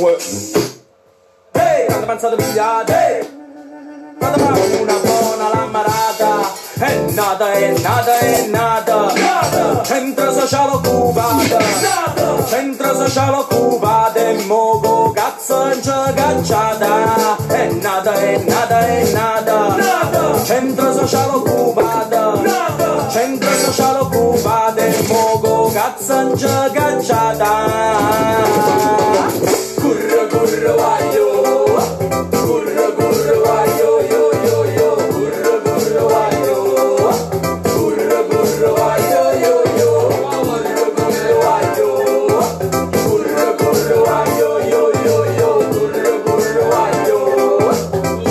Ehi, quando pensate pigliate Quando famo una buona lammarata È nata, è nata, è nata. Centro sociale occupata Nata Centro sociale occupata E mogo cazzo in cacciata. È nata, è nata, è nata. Centro sociale occupata Nata Centro sociale occupata E mogo cazzo in cacciata Curro, curro, bayo. Curro, curro, bayo, yo, yo, yo. Curro, curro, bayo. Curro, curro, bayo, yo, yo. Curro, curro, bayo. Curro, curro, bayo, yo, yo, yo. Curro, curro, bayo.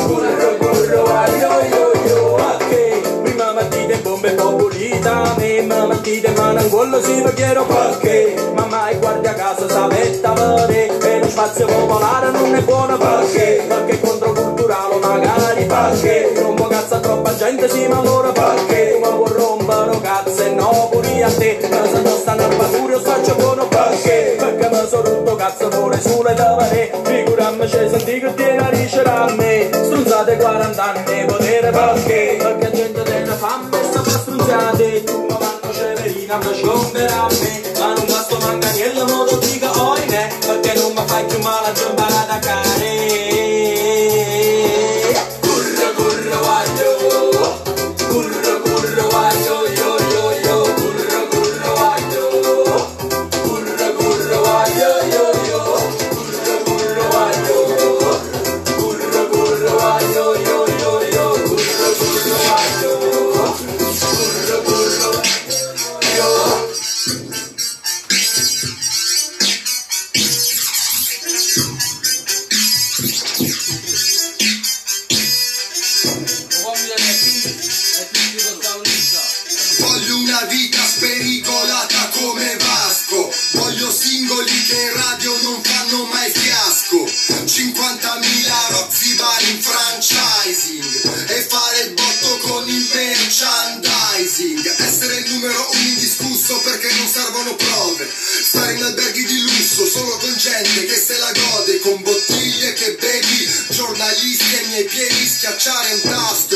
Curro, curro, bayo, yo, yo. Okay. Mi mamá tiene bombe populita. Mi mamá tiene manangolo si no quiero porque. Mamá y guardia casa, sabe, tabare. Spazio popolare non è buono perché? Perché è controculturale magari perché? Rompo cazzo a troppa gente si malora perché? Ma vuoi rompere cazzo e no pure a te. Ma se non stanno a paura io faccio buono perché? Perché mi sono rotto cazzo pure sulle tavole Figurarmi c'è senti che tiene a ricere a me. Strunzate 40 anni potere perché? Perché gente della fame sta per strunzate. Tu mi vanno celerina per scombere a me. Ma non basta manca niente Jambara, Jambara. pieliska czarem plastu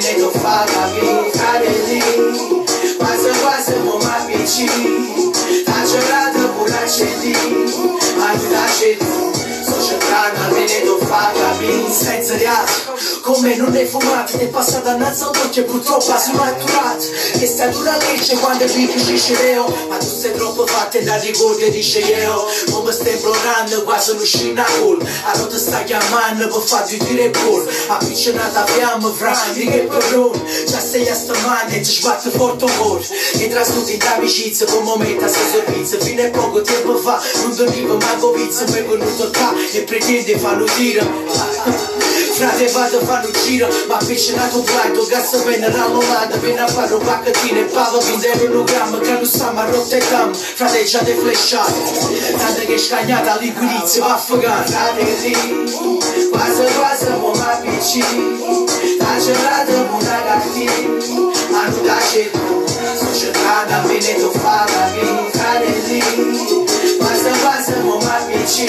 你都发了微信，快点来，快走快走，我们比基尼，悄悄地把门拆了。Pagami senza reato come non è fumato ti è passata innanzi a un che purtroppo hai maturato che sta dura legge quando vi finisce reo ma tu sei troppo fatta da ricordi dice io come stai implorando quasi non scina col allora ti sta chiamando per farti dire col appiccionata fiamma fra di che padrone già sei a stamane e ti sbatte forte un cuore e trasnuti d'amicizia con momento a stesso pizza fino a poco tempo fa non dormivo manco pizza mi è venuto qua e pretende farlo tiro Frate, vadă fanucină M-a pișinat cu vlad, o gasă veneral olandă Vine afară, bacă tine, pavă, vinde în gramă Că nu s-a mai rog te cam, frate, cea de fleșat Tadă că ești caniata, liguriță, va făgan Frate, zi, bază, bază, mă mai pici Tace radă, buna ma Anu da ce tu Societatea vine, tu fara, vin, care zi 我走，我走，我怕别离。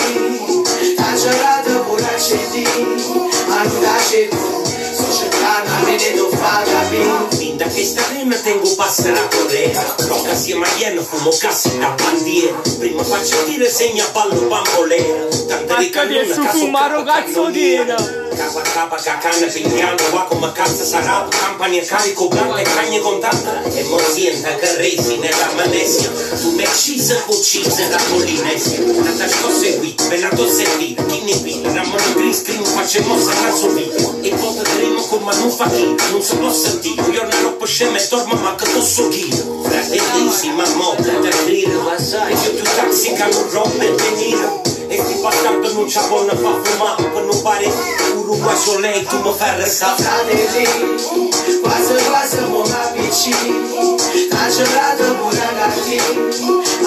他朝来得不巧，见你，难道是宿命？cagada, veneno paga, vengo fin da questa arena tengo pasta la correa, roca assieme a Ieno fumo casse da bandiera, prima faccio dire segna pallo bambolea, tanto di cannone caso fumaro cazzodina. Capa capa cacana pigliano qua come cazzo sarà? Campania carico blanca e cagne con tanta. E morsienta carresi nella manesia Tu mi uccisa uccisa da Polinesia. Tanta scossa qui, per tosse qui Chi ne pila, la mano gris che non facciamo sarà subito E poi potremo con Não nu não se sunt o să tiu Eu n-am pe șeme, doar mama că tot s-o ghidă Frate, easy, mamă, plata liră Eu tu taxi ca nu Robert De Niro E clipa asta că nu cea bună va fuma Că nu pare Uruguay solei, tu mă fai răsa Fratelli, pasă, pasă, mă la pici Ca jurată bună la fi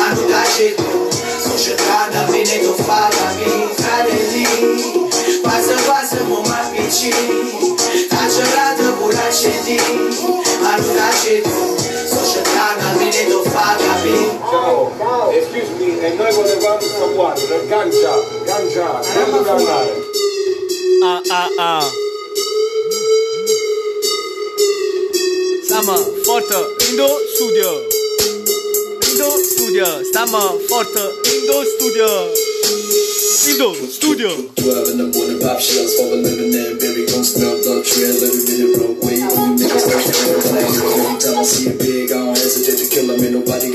Anu da ce tu Societatea vine, tu fala mi Fratelli, pasă, pasă bucacii Ca cerată bulacii din Manucacii Societana vine do faga bin Ciao, excuse me, e noi volevamo scappare Ganja, ganja, non parlare Ah, ah, ah. Stamă fortă, Indo Studio. Indo Studio Stamă fortă, Indo Studio. Indo Studio. 12 in the morning, for a living. Baby, trail. When I see it big, I don't hesitate to kill 'em. Ain't nobody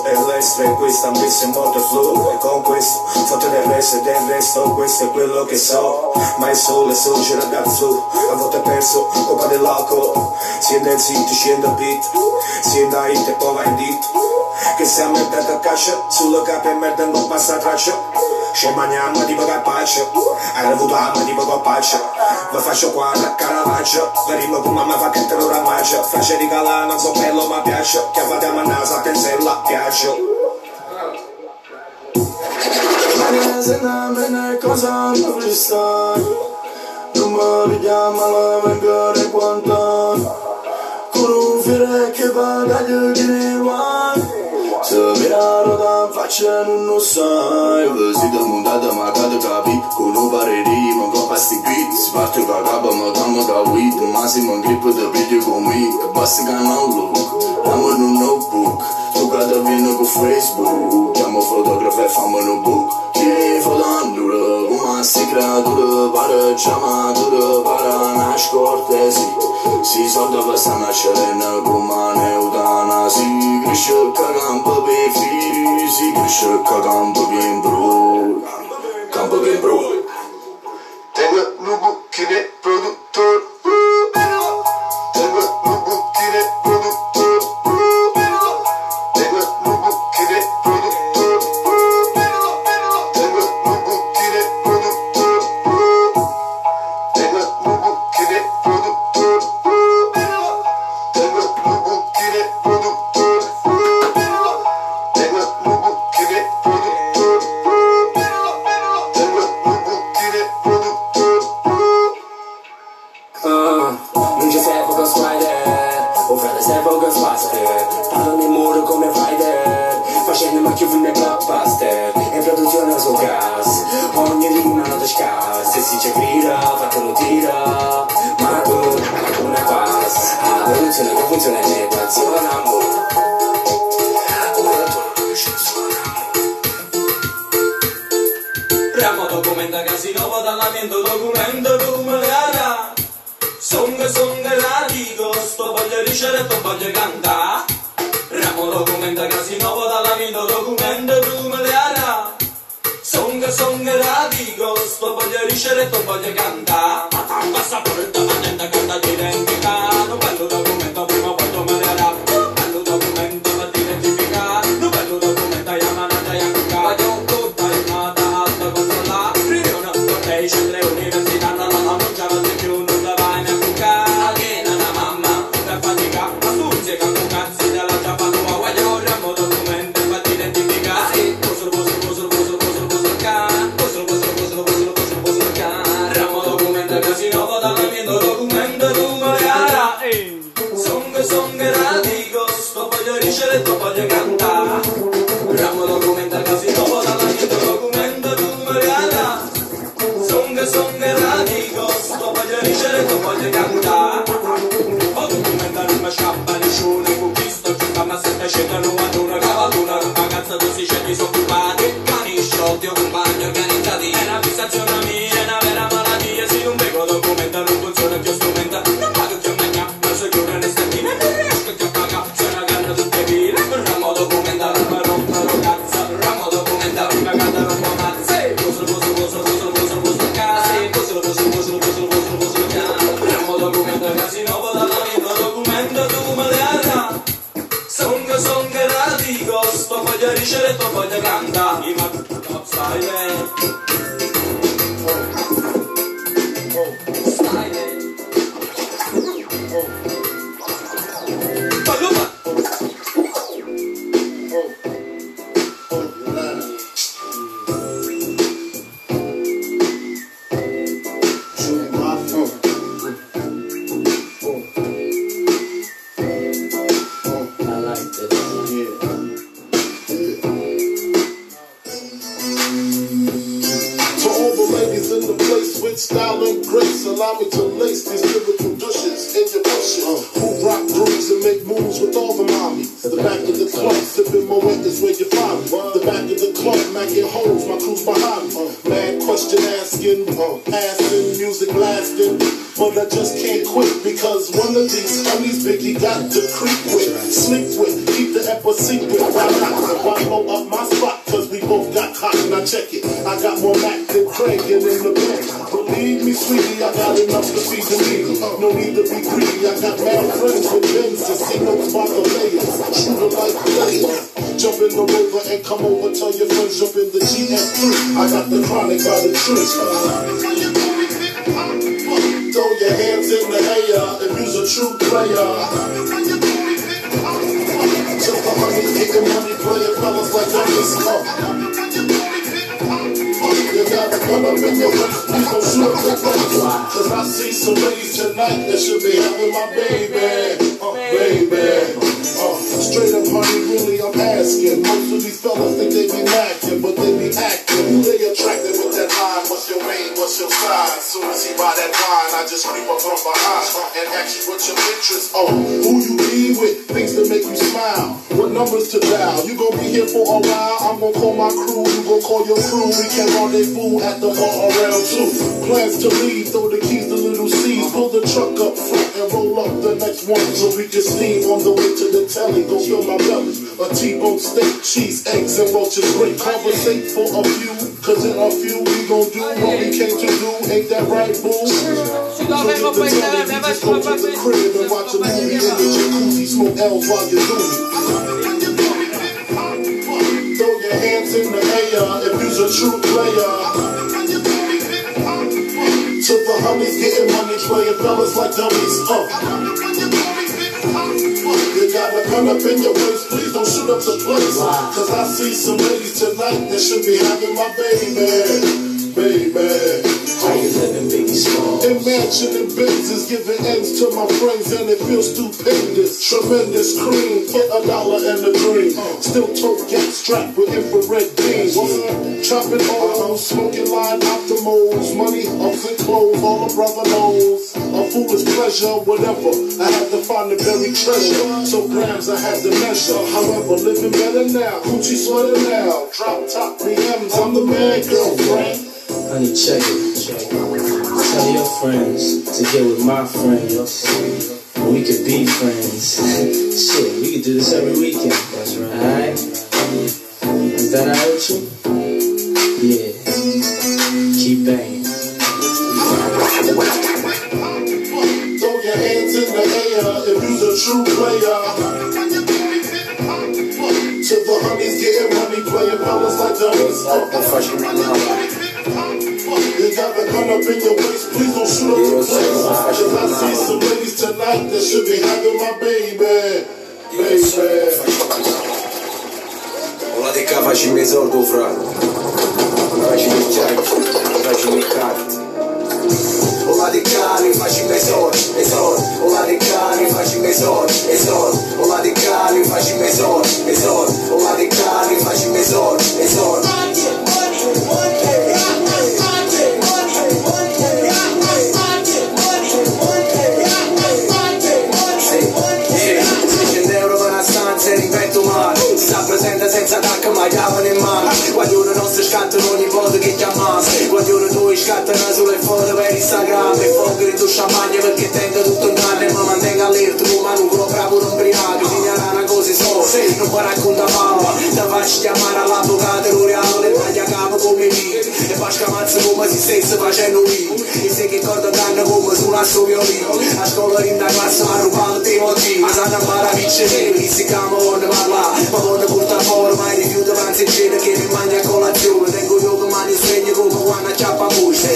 verso è l'estero e questa ambizia è molto flow e con questo fatto del resto e del resto questo è quello che so. Ma è solo il solo sorge ragazzo a volte è perso colpa dell'alcol si è nel sito scende al beat si è da hit e poi va in dito che se siamo in tanta caccia sullo capo e merda non passa traccia. Scemaniamo di paga paccia hai avuto ama di paga paccia Vă faci o coană, caravaggio. Vă rimă cu mama vacantă în ramagio Faceri galana, zopello, ma piaccio Chiavate Che va de amanaza, Se piaggio Senamene cosa non ci stai Non mi richiama la vengola quanto. Con un fiore che va dagli ultimi guai Se mirano da Marchando no sonho Vezidas mundada, magada, gabi Konu bareri, manga pasti beat Svarte gagaba, manga manga weed Masi mangripa da video gomi Basti ganau look Amor no notebook Jogada vindo com Facebook Amor fotógrafo é fama no book Yeah, falando sigre guru vară ceama guru vară naș cortezi Si zom dava sana şerena gumane udana. Si grişe kagam babi fi si grişe kagam babim bro kagam babim bro Tenga lugu kine produktör Pođe rišere, to pođe ganga, ima top sajve. Chronic by the trees. Throw your hands in the air if you's a true player. Just the money, getting money, playing fellas like dummies. You gotta up in your waist, please the. Cause I see some ladies tonight that should be having my baby. You what's your interest. Oh, who you be with? Things to make you smile. What numbers to dial? You gon' be here for a while. I'm gon' call my crew. You gon' call your crew. We can rendezvous at the bar around two. Plans to leave. Throw the keys to little C's. Pull the truck up front and roll up the next one so we can steam on the way to the telly. Go fill my belly. A T-bone steak, cheese, eggs, and roaches. Great conversate for a few. Cause in a few we gon' do what we came to do. Ain't that right, boo? So get the telly. We just go to the crib and watch a movie in the jacuzzi. Smoke L's while you do it. Throw your hands in the air if you's a true player. To the homies getting money, playing fellas like dummies. Uh. You gotta come up in your waist, please don't shoot up the place. Cause I see some ladies tonight that should be having my baby. Baby. How you living, Biggie Small? Imagining business, giving ends to my friends, and it feels stupendous. Tremendous cream, put a dollar and a dream. Still tote gas strapped with infrared beams. Chopping O's, smoking line optimals. Money, ups and clothes, all a brother knows. A foolish pleasure, whatever. I had to find the buried treasure. So grams I had to measure. However, living better now. Gucci sweater now. Drop top BMs, I'm the man, girlfriend. Honey, check it. Tell your friends to get with my friends. And we could be friends. Shit, we could do this every weekend. That's right. Alright? Is that alright with you? Yeah. Keep banging. Throw your hands in the air if you's a true player. To the honeys getting money, playing fellas like dummies. You gotta come up in your waist, please don't shoot up the place. Cause I see some ladies tonight that should be having my baby. Baby. Ola di ca facimi i sordi, fra. Facimi i giacchi, facimi i carte. Ola di cani, facimi i sordi, i sordi. Ola di cani, facimi i sordi, i sordi. Ola di cani, facimi i sordi, i sordi. Ola di cani, Si sa presente senza attacco ma chiamano in mano. Non si scattano ogni volta che chiamano uno due scattano sulle foto per Instagram. E fuoco di tu champagne perché tengo tutto in canne E mi mantengo allerta un culo bravo non briaco Segnala cosa so non mi racconta mamma faccio chiamare all'avvocato e lo realo le taglia capo come me E poi scamazzo come si stesse facendo io E se che corda danno come su un asso violino A scuola in da classe mi ha rubato il motivo Ma sanno a maraviglia che si chiama vuole parlare Ma vuole portare fuori ma rifiuta avanti in cena che mi a colazione Tengo io domani sveglia come quando acciappa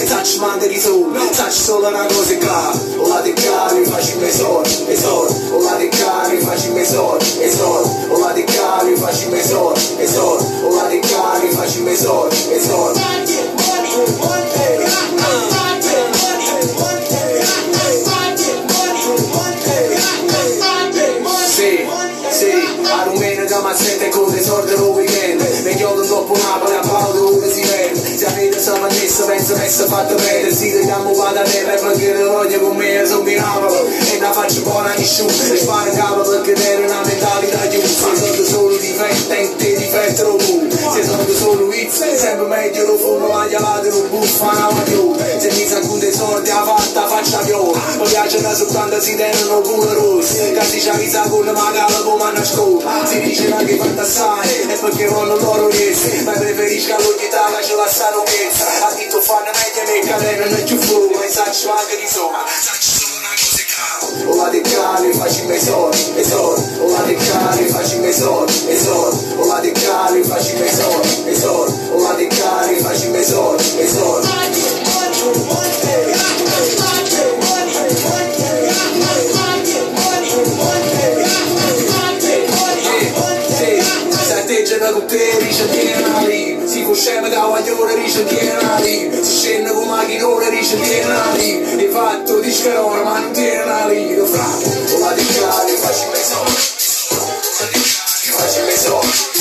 Touch manderi su, touch solo una cosa qua Ola di qua mi faccio mesor, mesor Ola di qua mi faccio mesor, mesor Ola di qua mi faccio mesor, mesor Ola di qua mi faccio mesor, mesor Money, money, money, money Sì, a Rumena da mazzette con tesoro del weekend. Meglio dopo Napoli a Paolo dove avete siamo annesso penso che è fatto bene Si togliamo vada terra perché le voglio con me sono di Napoli. E la faccio buona di sciù E spara in capo perché era una mentalità giù Se sono solo difetti, e te difetti lo tu Se sono solo hits, sempre meglio lo fumo Ma chiamate lo buffa una più Se mi sa dei soldi a fatta faccia più Mi piace da soltanto si tengono pure rossi. Cazzi c'ha mi sa con la magala come a nascosta. Si dice che fantasai E perché voglio loro riessi Ma preferisco all'ogni tavola ce la sa lunghezza A dito fanno meglio me cadere peggio fu Ma saccio anche di sopra. O la di cali facci me soldi, e soldi, o la cali facci me soldi, e soldi, o la di cali facci me soldi, e soldi, o la di cali facci me soldi, e soldi. la tutte rice tienali si coscema da guagliore rice tienali si scende con macchinone rice tienali e fatto di scarona ma non tienali lo fra o la di faccio facci me so. Ti facci me so.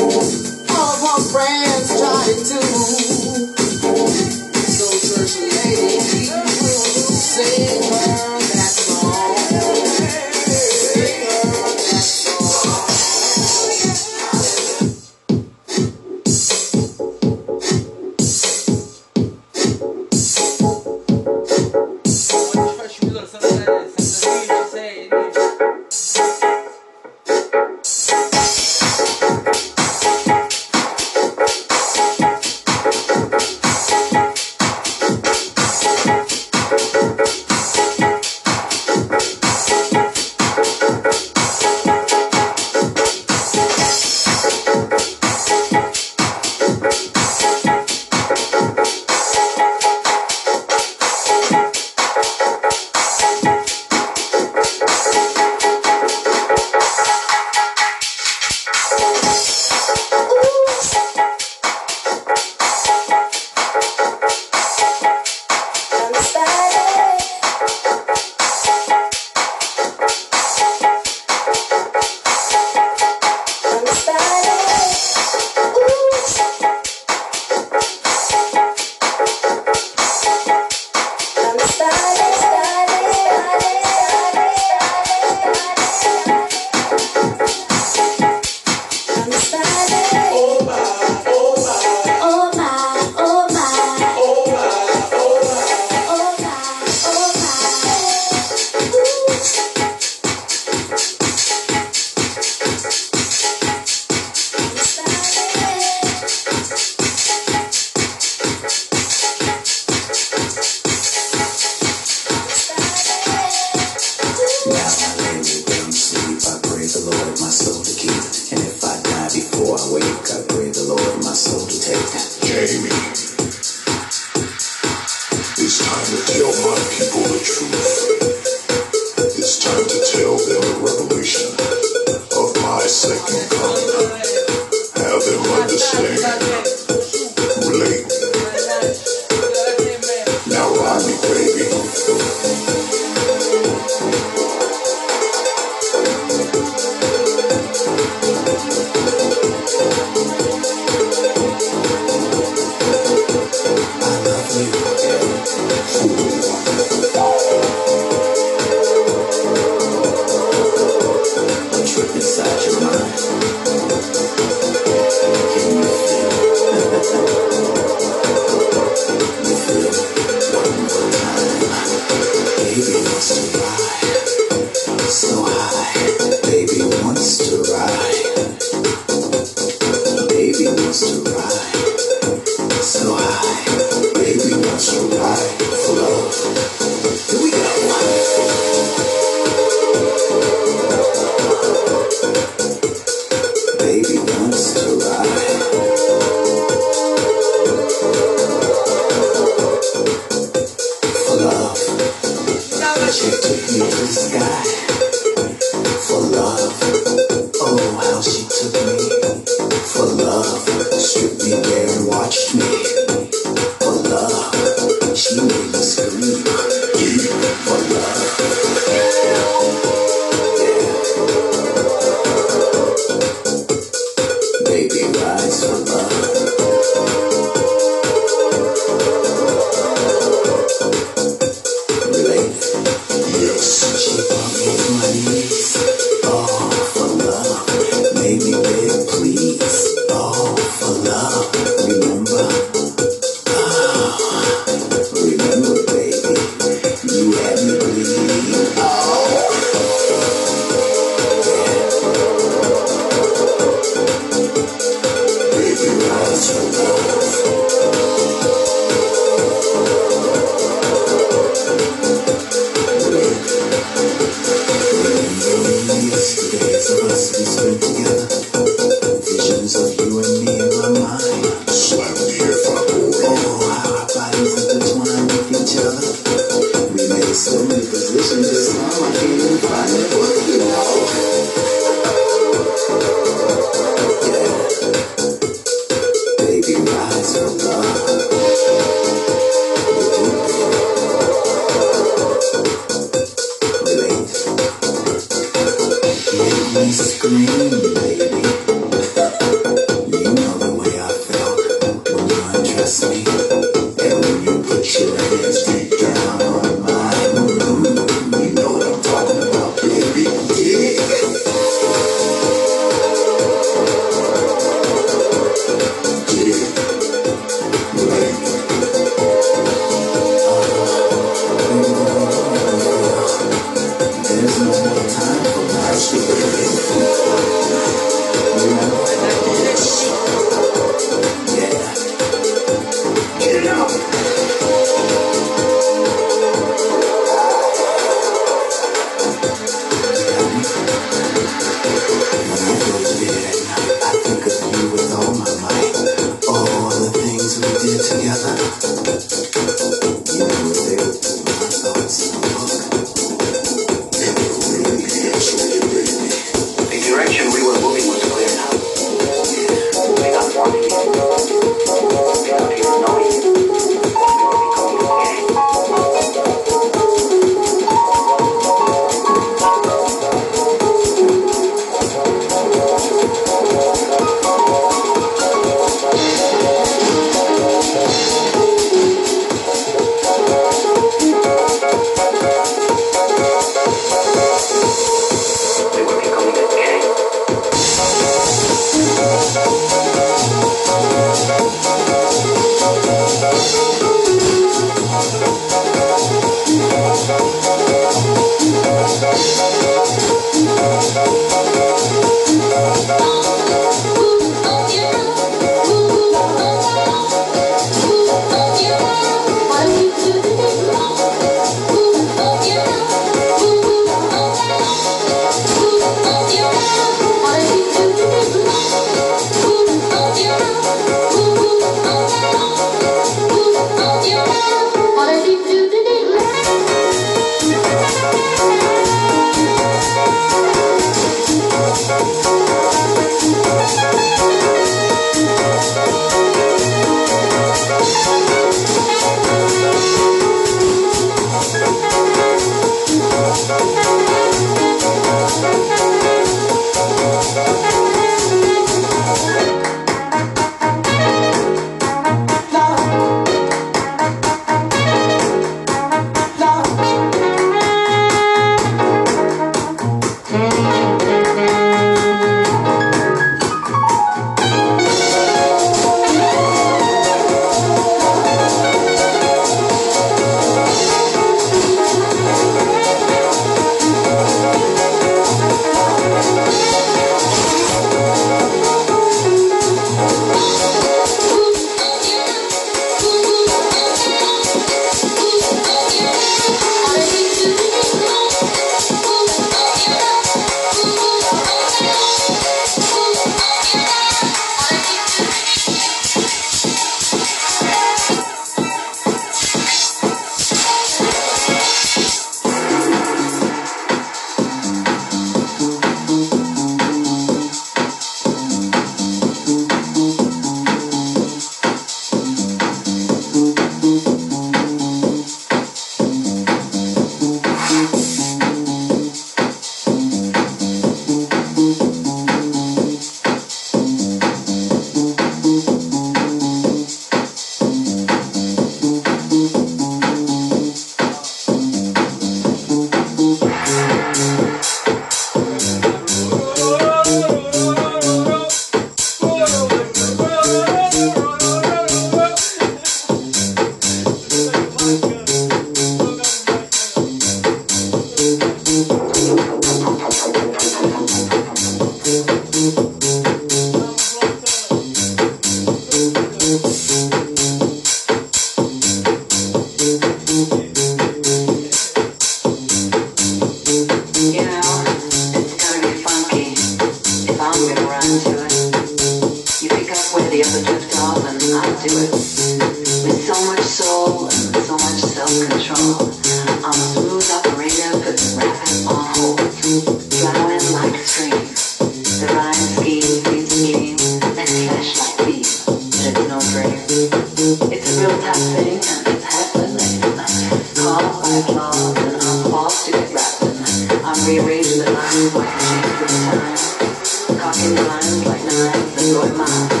Cocking lines like knives that blow